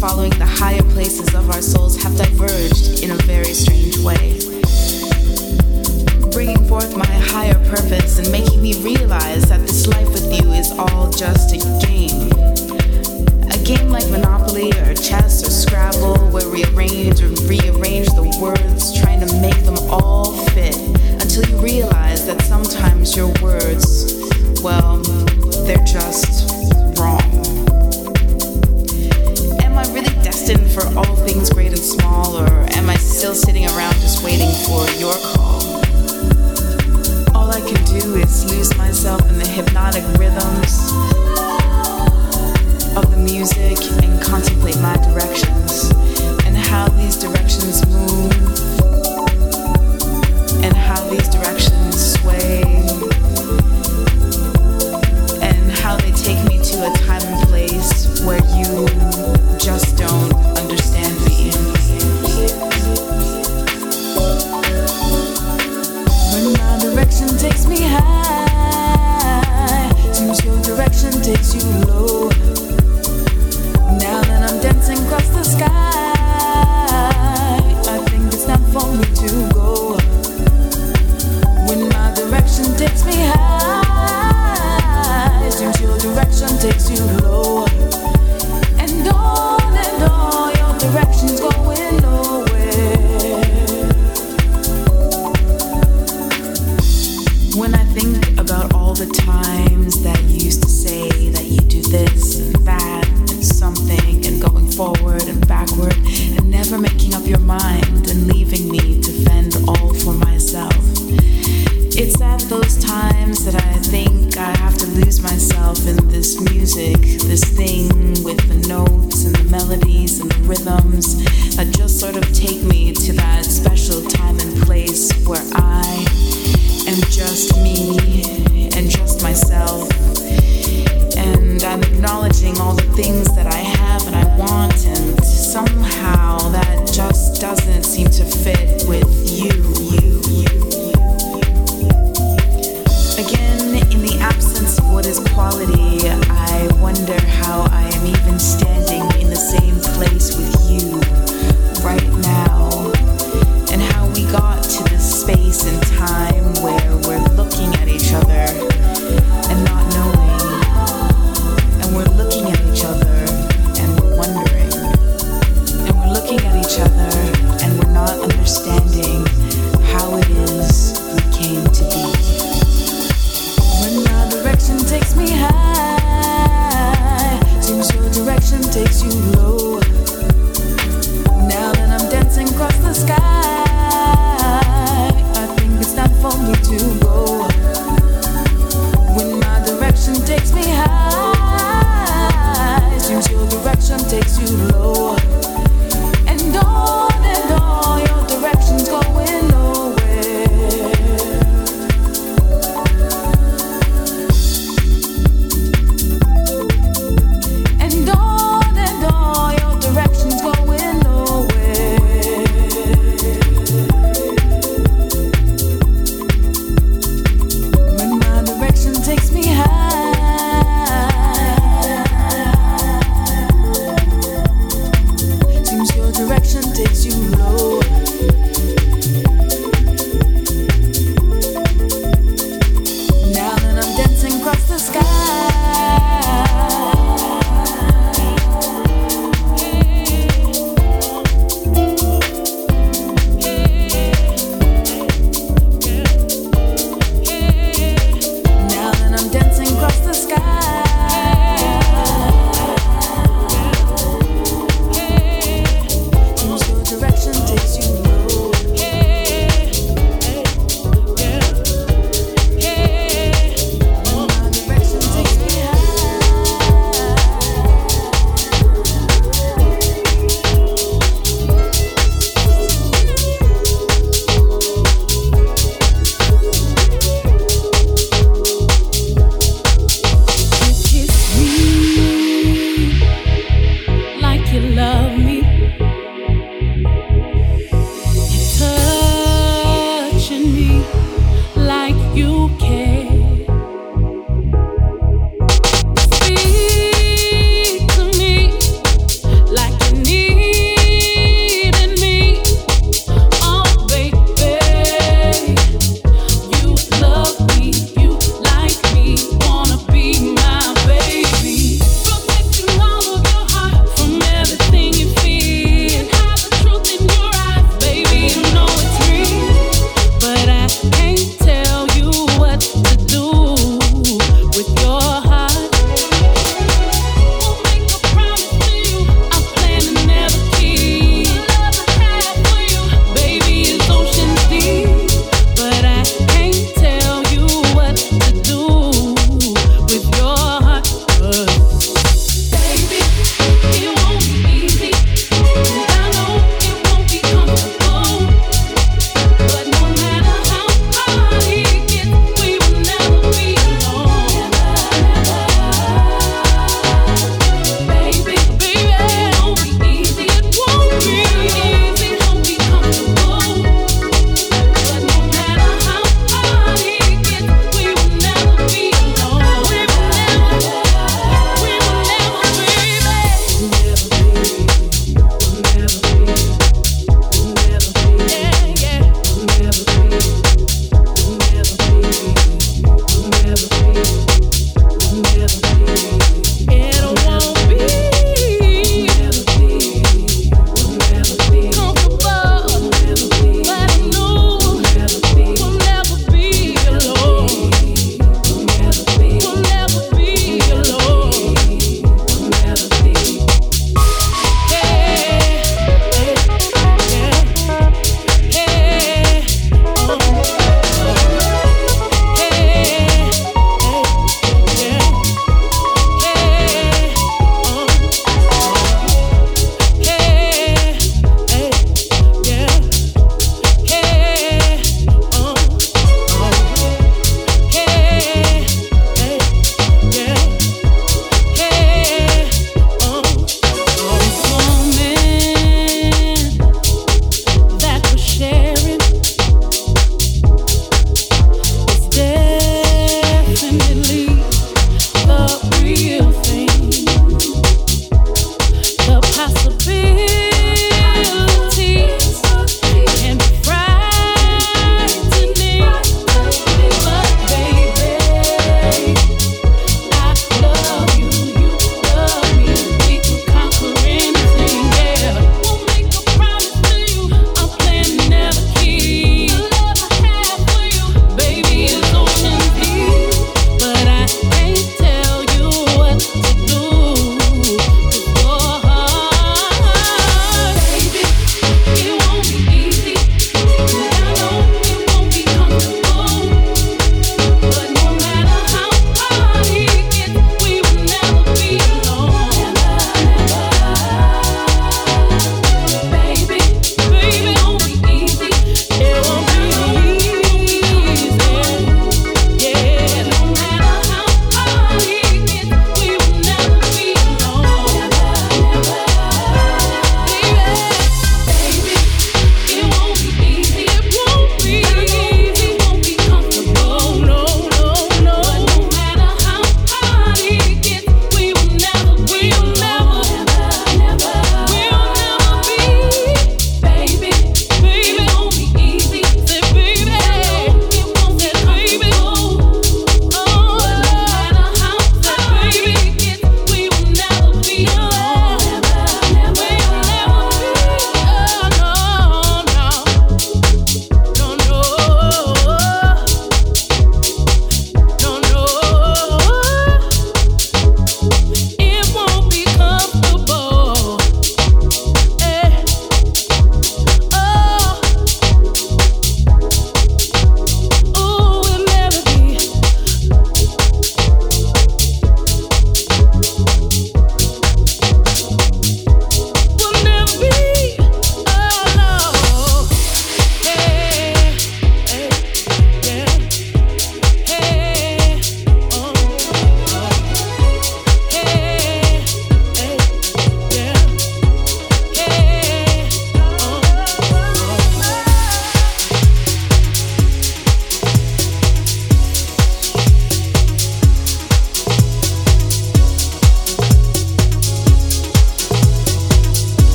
following the higher places of our souls have diverged in a very strange way. Bringing forth my higher purpose and making me realize that this life with you is all just a game. A game like Monopoly or chess or Scrabble, where we arrange and rearrange the words, trying to make them all fit until you realize that sometimes your words, well, they're just still sitting around just waiting for your call. All I can do is lose myself in the hypnotic rhythms of the music and contemplate my directions and how these directions move and how these directions